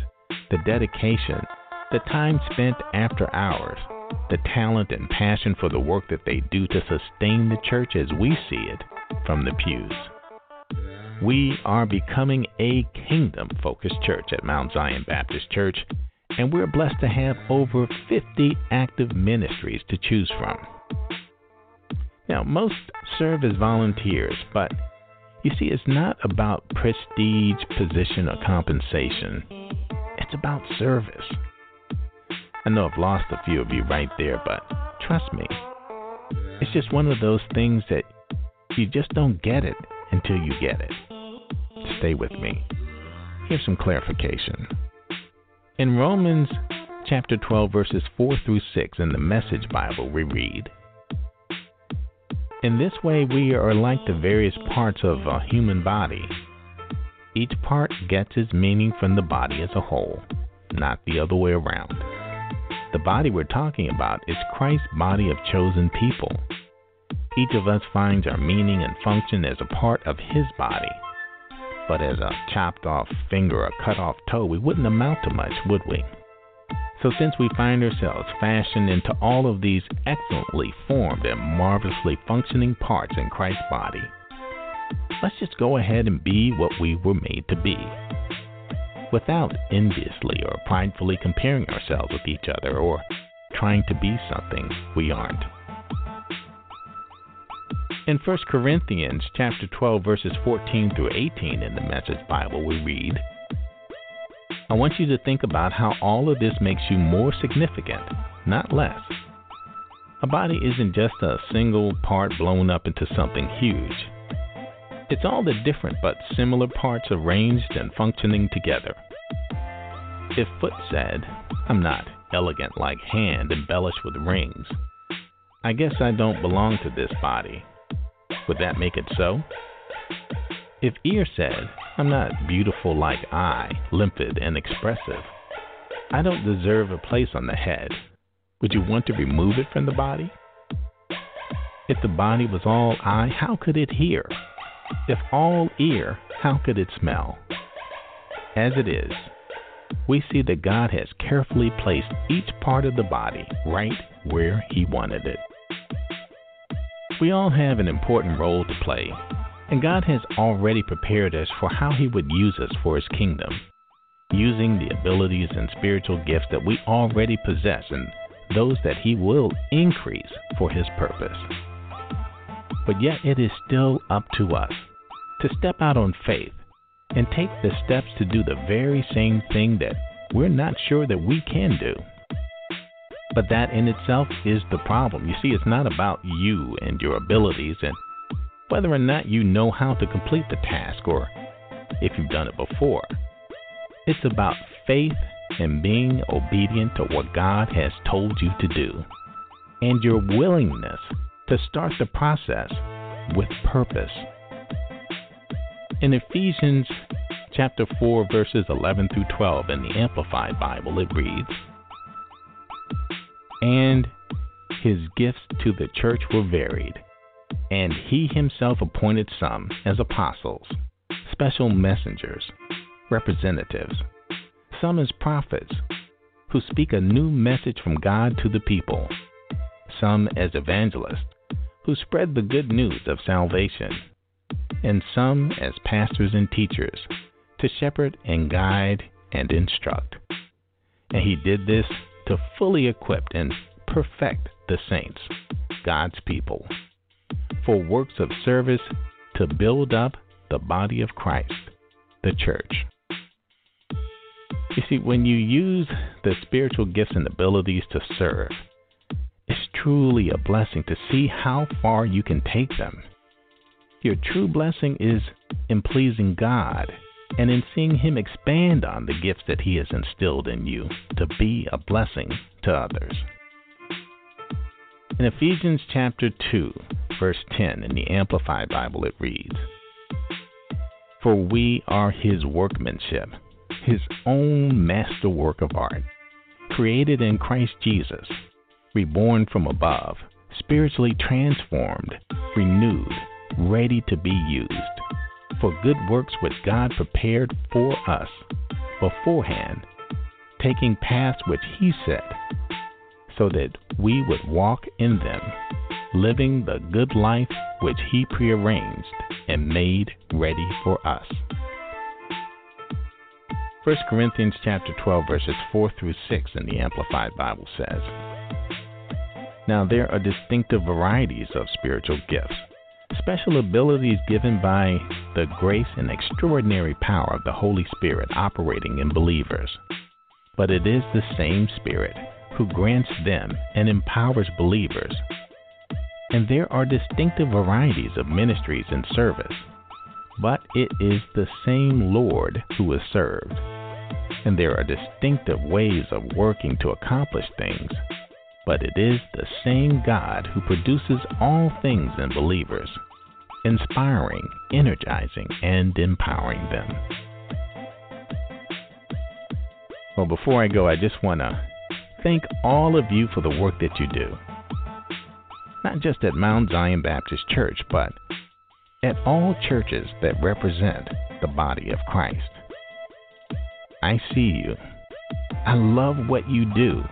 the dedication, the time spent after hours, the talent and passion for the work that they do to sustain the church as we see it from the pews. We are becoming a kingdom focused church at Mount Zion Baptist Church, and we're blessed to have over 50 active ministries to choose from. Now, most serve as volunteers, but you see, it's not about prestige, position, or compensation. It's about service. I know I've lost a few of you right there, but trust me, it's just one of those things that you just don't get it until you get it. Stay with me. Here's some clarification. In Romans chapter 12, verses 4 through 6 in the Message Bible, we read In this way, we are like the various parts of a human body. Each part gets its meaning from the body as a whole, not the other way around. The body we're talking about is Christ's body of chosen people. Each of us finds our meaning and function as a part of His body. But as a chopped off finger or cut off toe, we wouldn't amount to much, would we? So, since we find ourselves fashioned into all of these excellently formed and marvelously functioning parts in Christ's body, let's just go ahead and be what we were made to be without enviously or pridefully comparing ourselves with each other or trying to be something we aren't. In 1 Corinthians chapter 12 verses 14 through 18 in the Message Bible we read, I want you to think about how all of this makes you more significant, not less. A body isn't just a single part blown up into something huge. It's all the different but similar parts arranged and functioning together. If foot said, I'm not elegant like hand embellished with rings, I guess I don't belong to this body. Would that make it so? If ear said, I'm not beautiful like eye, limpid and expressive, I don't deserve a place on the head. Would you want to remove it from the body? If the body was all eye, how could it hear? If all ear, how could it smell? As it is, we see that God has carefully placed each part of the body right where He wanted it. We all have an important role to play, and God has already prepared us for how He would use us for His kingdom, using the abilities and spiritual gifts that we already possess and those that He will increase for His purpose. But yet it is still up to us to step out on faith and take the steps to do the very same thing that we're not sure that we can do. But that in itself is the problem. You see, it's not about you and your abilities and whether or not you know how to complete the task or if you've done it before. It's about faith and being obedient to what God has told you to do and your willingness to start the process with purpose. In Ephesians chapter 4 verses 11 through 12 in the Amplified Bible it reads, "And his gifts to the church were varied, and he himself appointed some as apostles, special messengers, representatives, some as prophets, who speak a new message from God to the people, some as evangelists, who spread the good news of salvation, and some as pastors and teachers to shepherd and guide and instruct. And he did this to fully equip and perfect the saints, God's people, for works of service to build up the body of Christ, the church. You see, when you use the spiritual gifts and abilities to serve, it's truly a blessing to see how far you can take them. Your true blessing is in pleasing God and in seeing Him expand on the gifts that He has instilled in you to be a blessing to others. In Ephesians chapter 2, verse 10 in the Amplified Bible, it reads For we are His workmanship, His own masterwork of art, created in Christ Jesus, reborn from above, spiritually transformed, renewed, ready to be used for good works which God prepared for us beforehand, taking paths which He set, so that we would walk in them, living the good life which He prearranged and made ready for us. 1 Corinthians chapter 12 verses 4 through 6 in the Amplified Bible says, Now there are distinctive varieties of spiritual gifts special abilities given by the grace and extraordinary power of the Holy Spirit operating in believers. But it is the same Spirit who grants them and empowers believers. And there are distinctive varieties of ministries and service, but it is the same Lord who is served. And there are distinctive ways of working to accomplish things, but it is the same God who produces all things in believers inspiring, energizing, and empowering them. Well, before I go, I just want to thank all of you for the work that you do. Not just at Mount Zion Baptist Church, but at all churches that represent the body of Christ. I see you. I love what you do,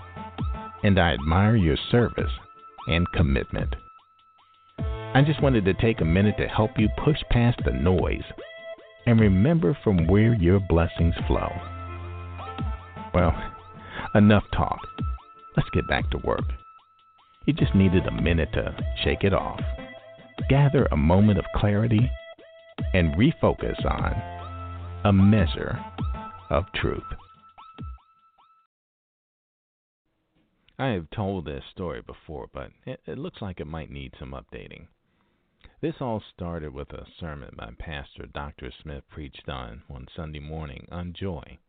and I admire your service and commitment. I just wanted to take a minute to help you push past the noise and remember from where your blessings flow. Well, enough talk. Let's get back to work. You just needed a minute to shake it off, gather a moment of clarity, and refocus on a measure of truth. I have told this story before, but it, it looks like it might need some updating. This all started with a sermon my pastor, Dr. Smith, preached on one Sunday morning on joy.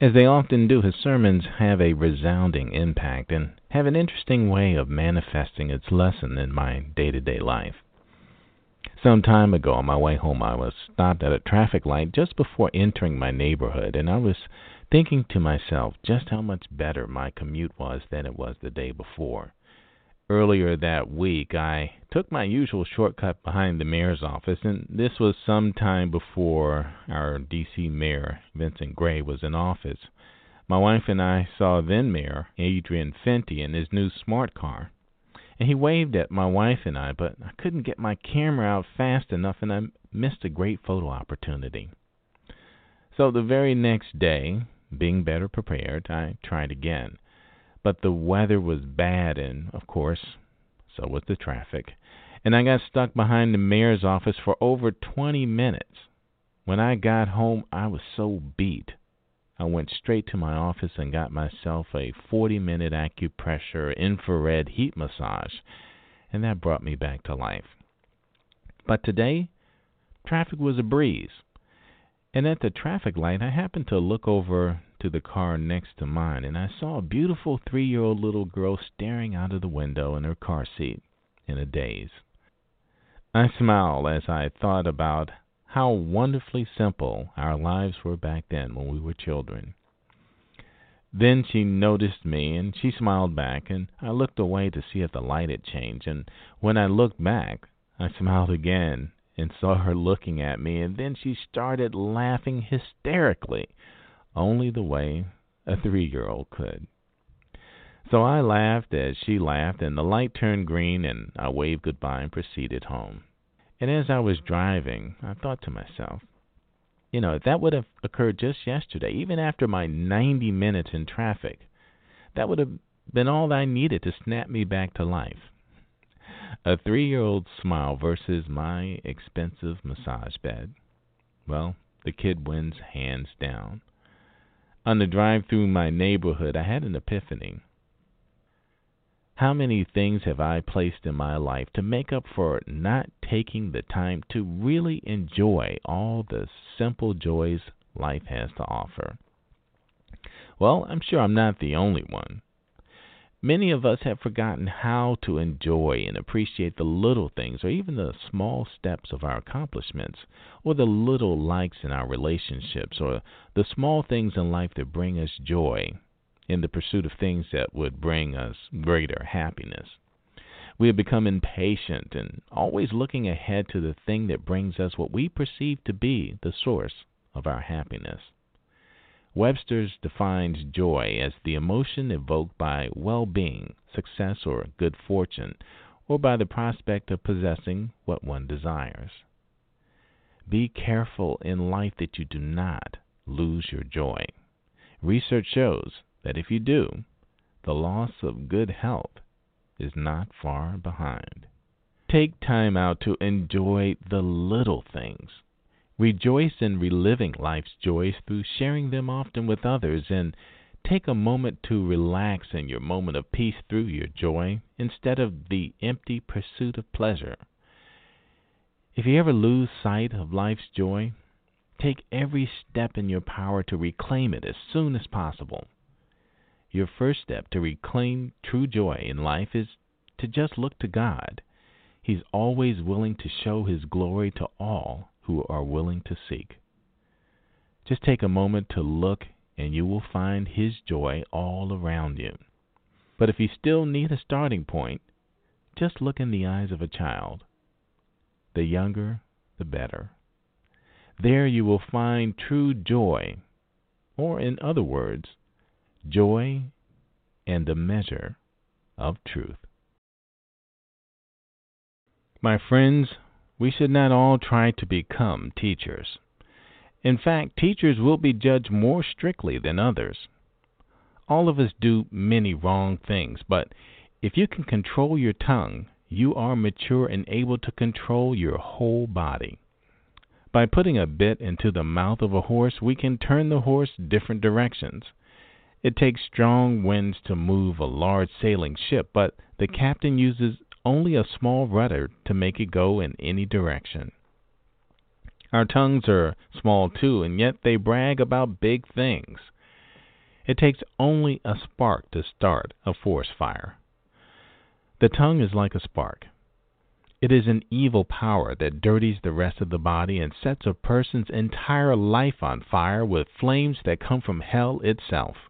As they often do, his sermons have a resounding impact and have an interesting way of manifesting its lesson in my day to day life. Some time ago, on my way home, I was stopped at a traffic light just before entering my neighborhood, and I was thinking to myself just how much better my commute was than it was the day before earlier that week, I took my usual shortcut behind the mayor's office, and this was some time before our D.C. mayor, Vincent Gray, was in office. My wife and I saw then Mayor Adrian Fenty in his new smart car, and he waved at my wife and I, but I couldn't get my camera out fast enough, and I missed a great photo opportunity. So the very next day, being better prepared, I tried again. But the weather was bad, and, of course, so was the traffic. And I got stuck behind the mayor's office for over 20 minutes. When I got home, I was so beat. I went straight to my office and got myself a 40 minute acupressure infrared heat massage, and that brought me back to life. But today, traffic was a breeze. And at the traffic light, I happened to look over to the car next to mine, and I saw a beautiful three year old little girl staring out of the window in her car seat in a daze. I smiled as I thought about how wonderfully simple our lives were back then when we were children. Then she noticed me and she smiled back, and I looked away to see if the light had changed. And when I looked back, I smiled again and saw her looking at me, and then she started laughing hysterically only the way a three year old could. So I laughed as she laughed, and the light turned green, and I waved goodbye and proceeded home. And as I was driving, I thought to myself, you know, that would have occurred just yesterday, even after my 90 minutes in traffic, that would have been all I needed to snap me back to life. A three year old smile versus my expensive massage bed. Well, the kid wins hands down. On the drive through my neighborhood, I had an epiphany. How many things have I placed in my life to make up for not taking the time to really enjoy all the simple joys life has to offer? Well, I'm sure I'm not the only one. Many of us have forgotten how to enjoy and appreciate the little things, or even the small steps of our accomplishments, or the little likes in our relationships, or the small things in life that bring us joy in the pursuit of things that would bring us greater happiness. We have become impatient and always looking ahead to the thing that brings us what we perceive to be the source of our happiness. Webster's defines joy as the emotion evoked by well being, success, or good fortune, or by the prospect of possessing what one desires. Be careful in life that you do not lose your joy. Research shows that if you do, the loss of good health is not far behind. Take time out to enjoy the little things. Rejoice in reliving life's joys through sharing them often with others and take a moment to relax in your moment of peace through your joy instead of the empty pursuit of pleasure. If you ever lose sight of life's joy, take every step in your power to reclaim it as soon as possible. Your first step to reclaim true joy in life is to just look to God. He's always willing to show His glory to all who are willing to seek. Just take a moment to look, and you will find His joy all around you. But if you still need a starting point, just look in the eyes of a child. The younger, the better. There you will find true joy, or in other words, joy and the measure of truth. My friends, we should not all try to become teachers. In fact, teachers will be judged more strictly than others. All of us do many wrong things, but if you can control your tongue, you are mature and able to control your whole body. By putting a bit into the mouth of a horse, we can turn the horse different directions. It takes strong winds to move a large sailing ship, but the captain uses only a small rudder to make it go in any direction. Our tongues are small too, and yet they brag about big things. It takes only a spark to start a forest fire. The tongue is like a spark. It is an evil power that dirties the rest of the body and sets a person's entire life on fire with flames that come from hell itself.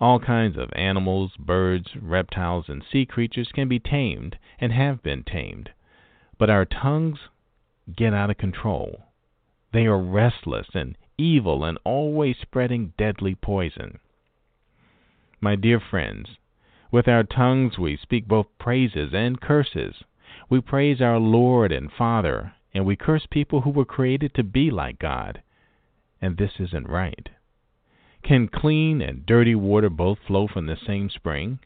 All kinds of animals, birds, reptiles, and sea creatures can be tamed and have been tamed. But our tongues get out of control. They are restless and evil and always spreading deadly poison. My dear friends, with our tongues we speak both praises and curses. We praise our Lord and Father, and we curse people who were created to be like God. And this isn't right. Can clean and dirty water both flow from the same spring?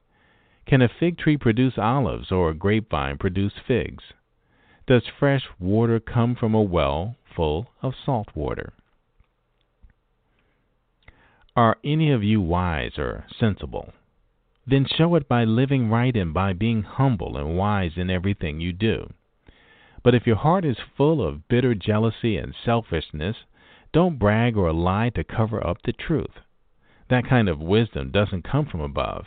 Can a fig tree produce olives or a grapevine produce figs? Does fresh water come from a well full of salt water? Are any of you wise or sensible? Then show it by living right and by being humble and wise in everything you do. But if your heart is full of bitter jealousy and selfishness, don't brag or lie to cover up the truth. That kind of wisdom doesn't come from above.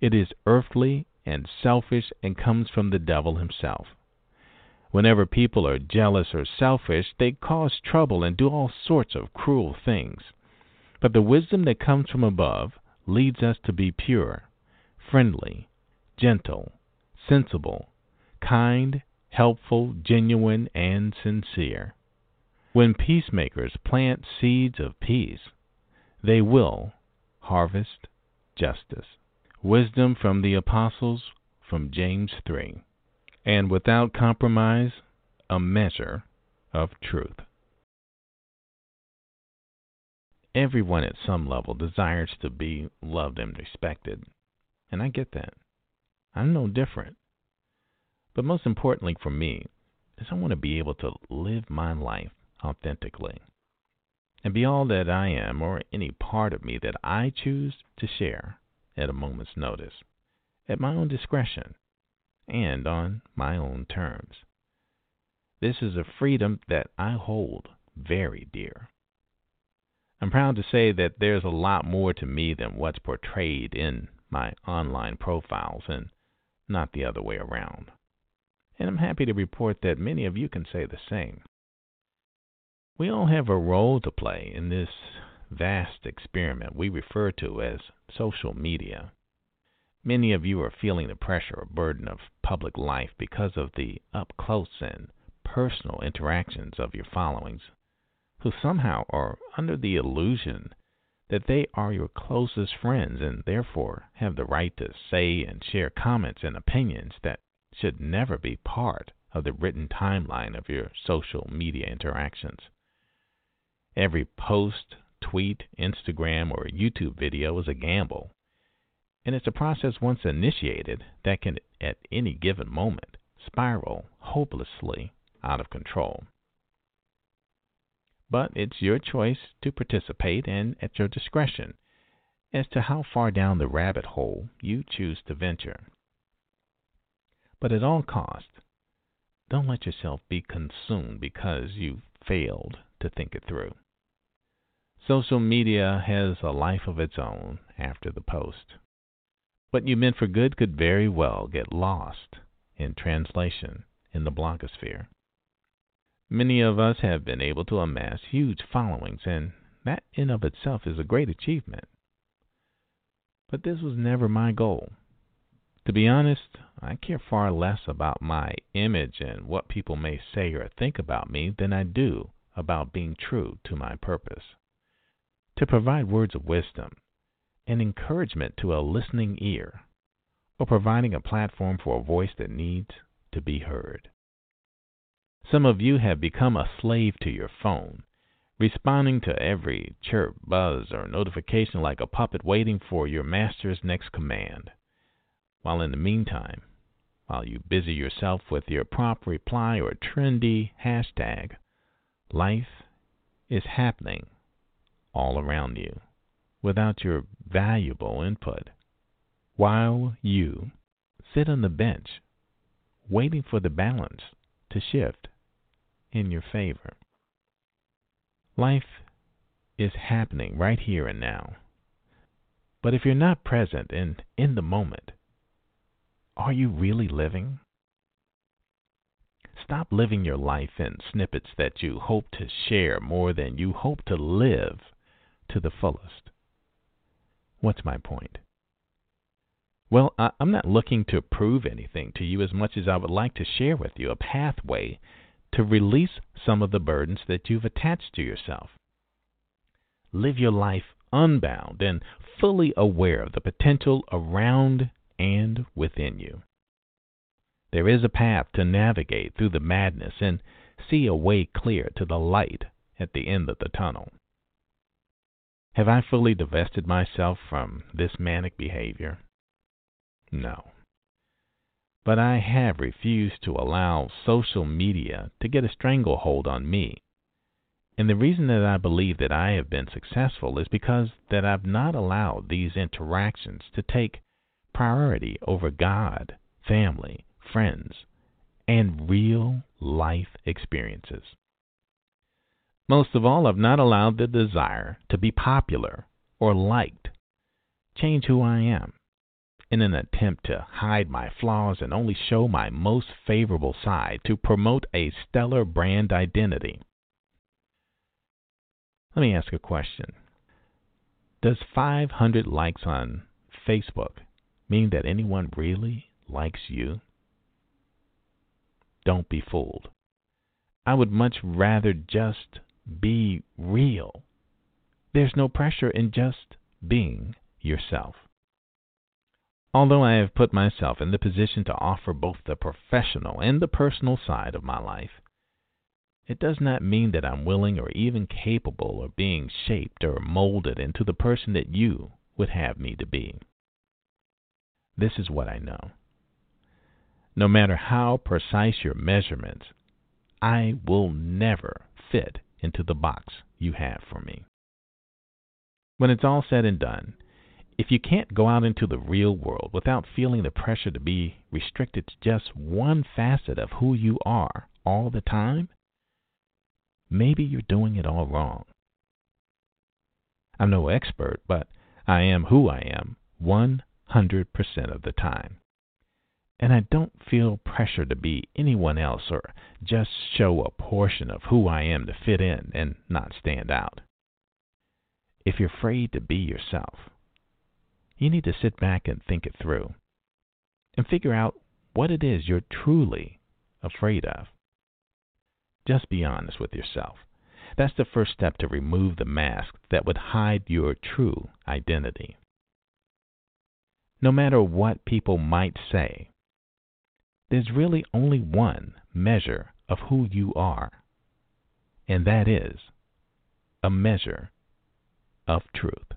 It is earthly and selfish and comes from the devil himself. Whenever people are jealous or selfish, they cause trouble and do all sorts of cruel things. But the wisdom that comes from above leads us to be pure, friendly, gentle, sensible, kind, helpful, genuine, and sincere. When peacemakers plant seeds of peace, they will, harvest justice. Wisdom from the Apostles from James 3. And without compromise, a measure of truth. Everyone at some level desires to be loved and respected, and I get that. I'm no different. But most importantly for me is I want to be able to live my life authentically and be all that I am or any part of me that I choose to share at a moment's notice. at my own discretion and on my own terms. This is a freedom that I hold very dear. I'm proud to say that there's a lot more to me than what's portrayed in my online profiles and not the other way around. And I'm happy to report that many of you can say the same. We all have a role to play in this vast experiment we refer to as social media. Many of you are feeling the pressure or burden of public life because of the up close and personal interactions of your followings, who somehow are under the illusion that they are your closest friends and therefore have the right to say and share comments and opinions that should never be part of the written timeline of your social media interactions. Every post, tweet, Instagram, or YouTube video is a gamble and it's a process once initiated that can, at any given moment, spiral hopelessly out of control. But it's your choice to participate and at your discretion as to how far down the rabbit hole you choose to venture. But at all costs, don't let yourself be consumed because you failed to think it through. Social media has a life of its own after the post. What you meant for good could very well get lost in translation in the blogosphere. Many of us have been able to amass huge followings, and that in of itself is a great achievement. But this was never my goal. To be honest, I care far less about my image and what people may say or think about me than I do about being true to my purpose. To provide words of wisdom an encouragement to a listening ear, or providing a platform for a voice that needs to be heard. Some of you have become a slave to your phone, responding to every chirp, buzz, or notification like a puppet waiting for your master's next command. While in the meantime, while you busy yourself with your prompt reply or trendy hashtag, life is happening all around you without your valuable input, while you sit on the bench waiting for the balance to shift in your favor. Life is happening right here and now. But if you're not present and in the moment, are you really living? Stop living your life in snippets that you hope to share more than you hope to live to the fullest. What's my point? Well, I, am not looking to prove anything to you as much as I would like to share with you a pathway to release some of the burdens that you've attached to yourself. Live your life unbound and fully aware of the potential around and within you. There is a path to navigate through the madness and see a way clear to the light at the end of the tunnel. Have I fully divested myself from this manic behavior? No. But I have refused to allow social media to get a stranglehold on me. And the reason that I believe that I have been successful is because that I've not allowed these interactions to take priority over God, family, friends, and real life experiences. Most of all, I've not allowed the desire to be popular or liked change who I am in an attempt to hide my flaws and only show my most favorable side to promote a stellar brand identity. Let me ask a question. Does 500 likes on Facebook mean that anyone really likes you? Don't be fooled. I would much rather just be real. There's no pressure in just being yourself. Although I have put myself in the position to offer both the professional and the personal side of my life, it does not mean that I'm willing or even capable of being shaped or molded into the person that you would have me to be. This is what I know. No matter how precise your measurements, I will never fit into the box you have for me. When it's all said and done, If you can't go out into the real world without feeling the pressure to be restricted to just one facet of who you are all the time, maybe you're doing it all wrong. I'm no expert, but I am who I am 100% of the time. And I don't feel pressure to be anyone else or just show a portion of who I am to fit in and not stand out. If you're afraid to be yourself, you need to sit back and think it through and figure out what it is you're truly afraid of. Just be honest with yourself. That's the first step to remove the mask that would hide your true identity. No matter what people might say, there's really only one measure of who you are, and that is a measure of truth.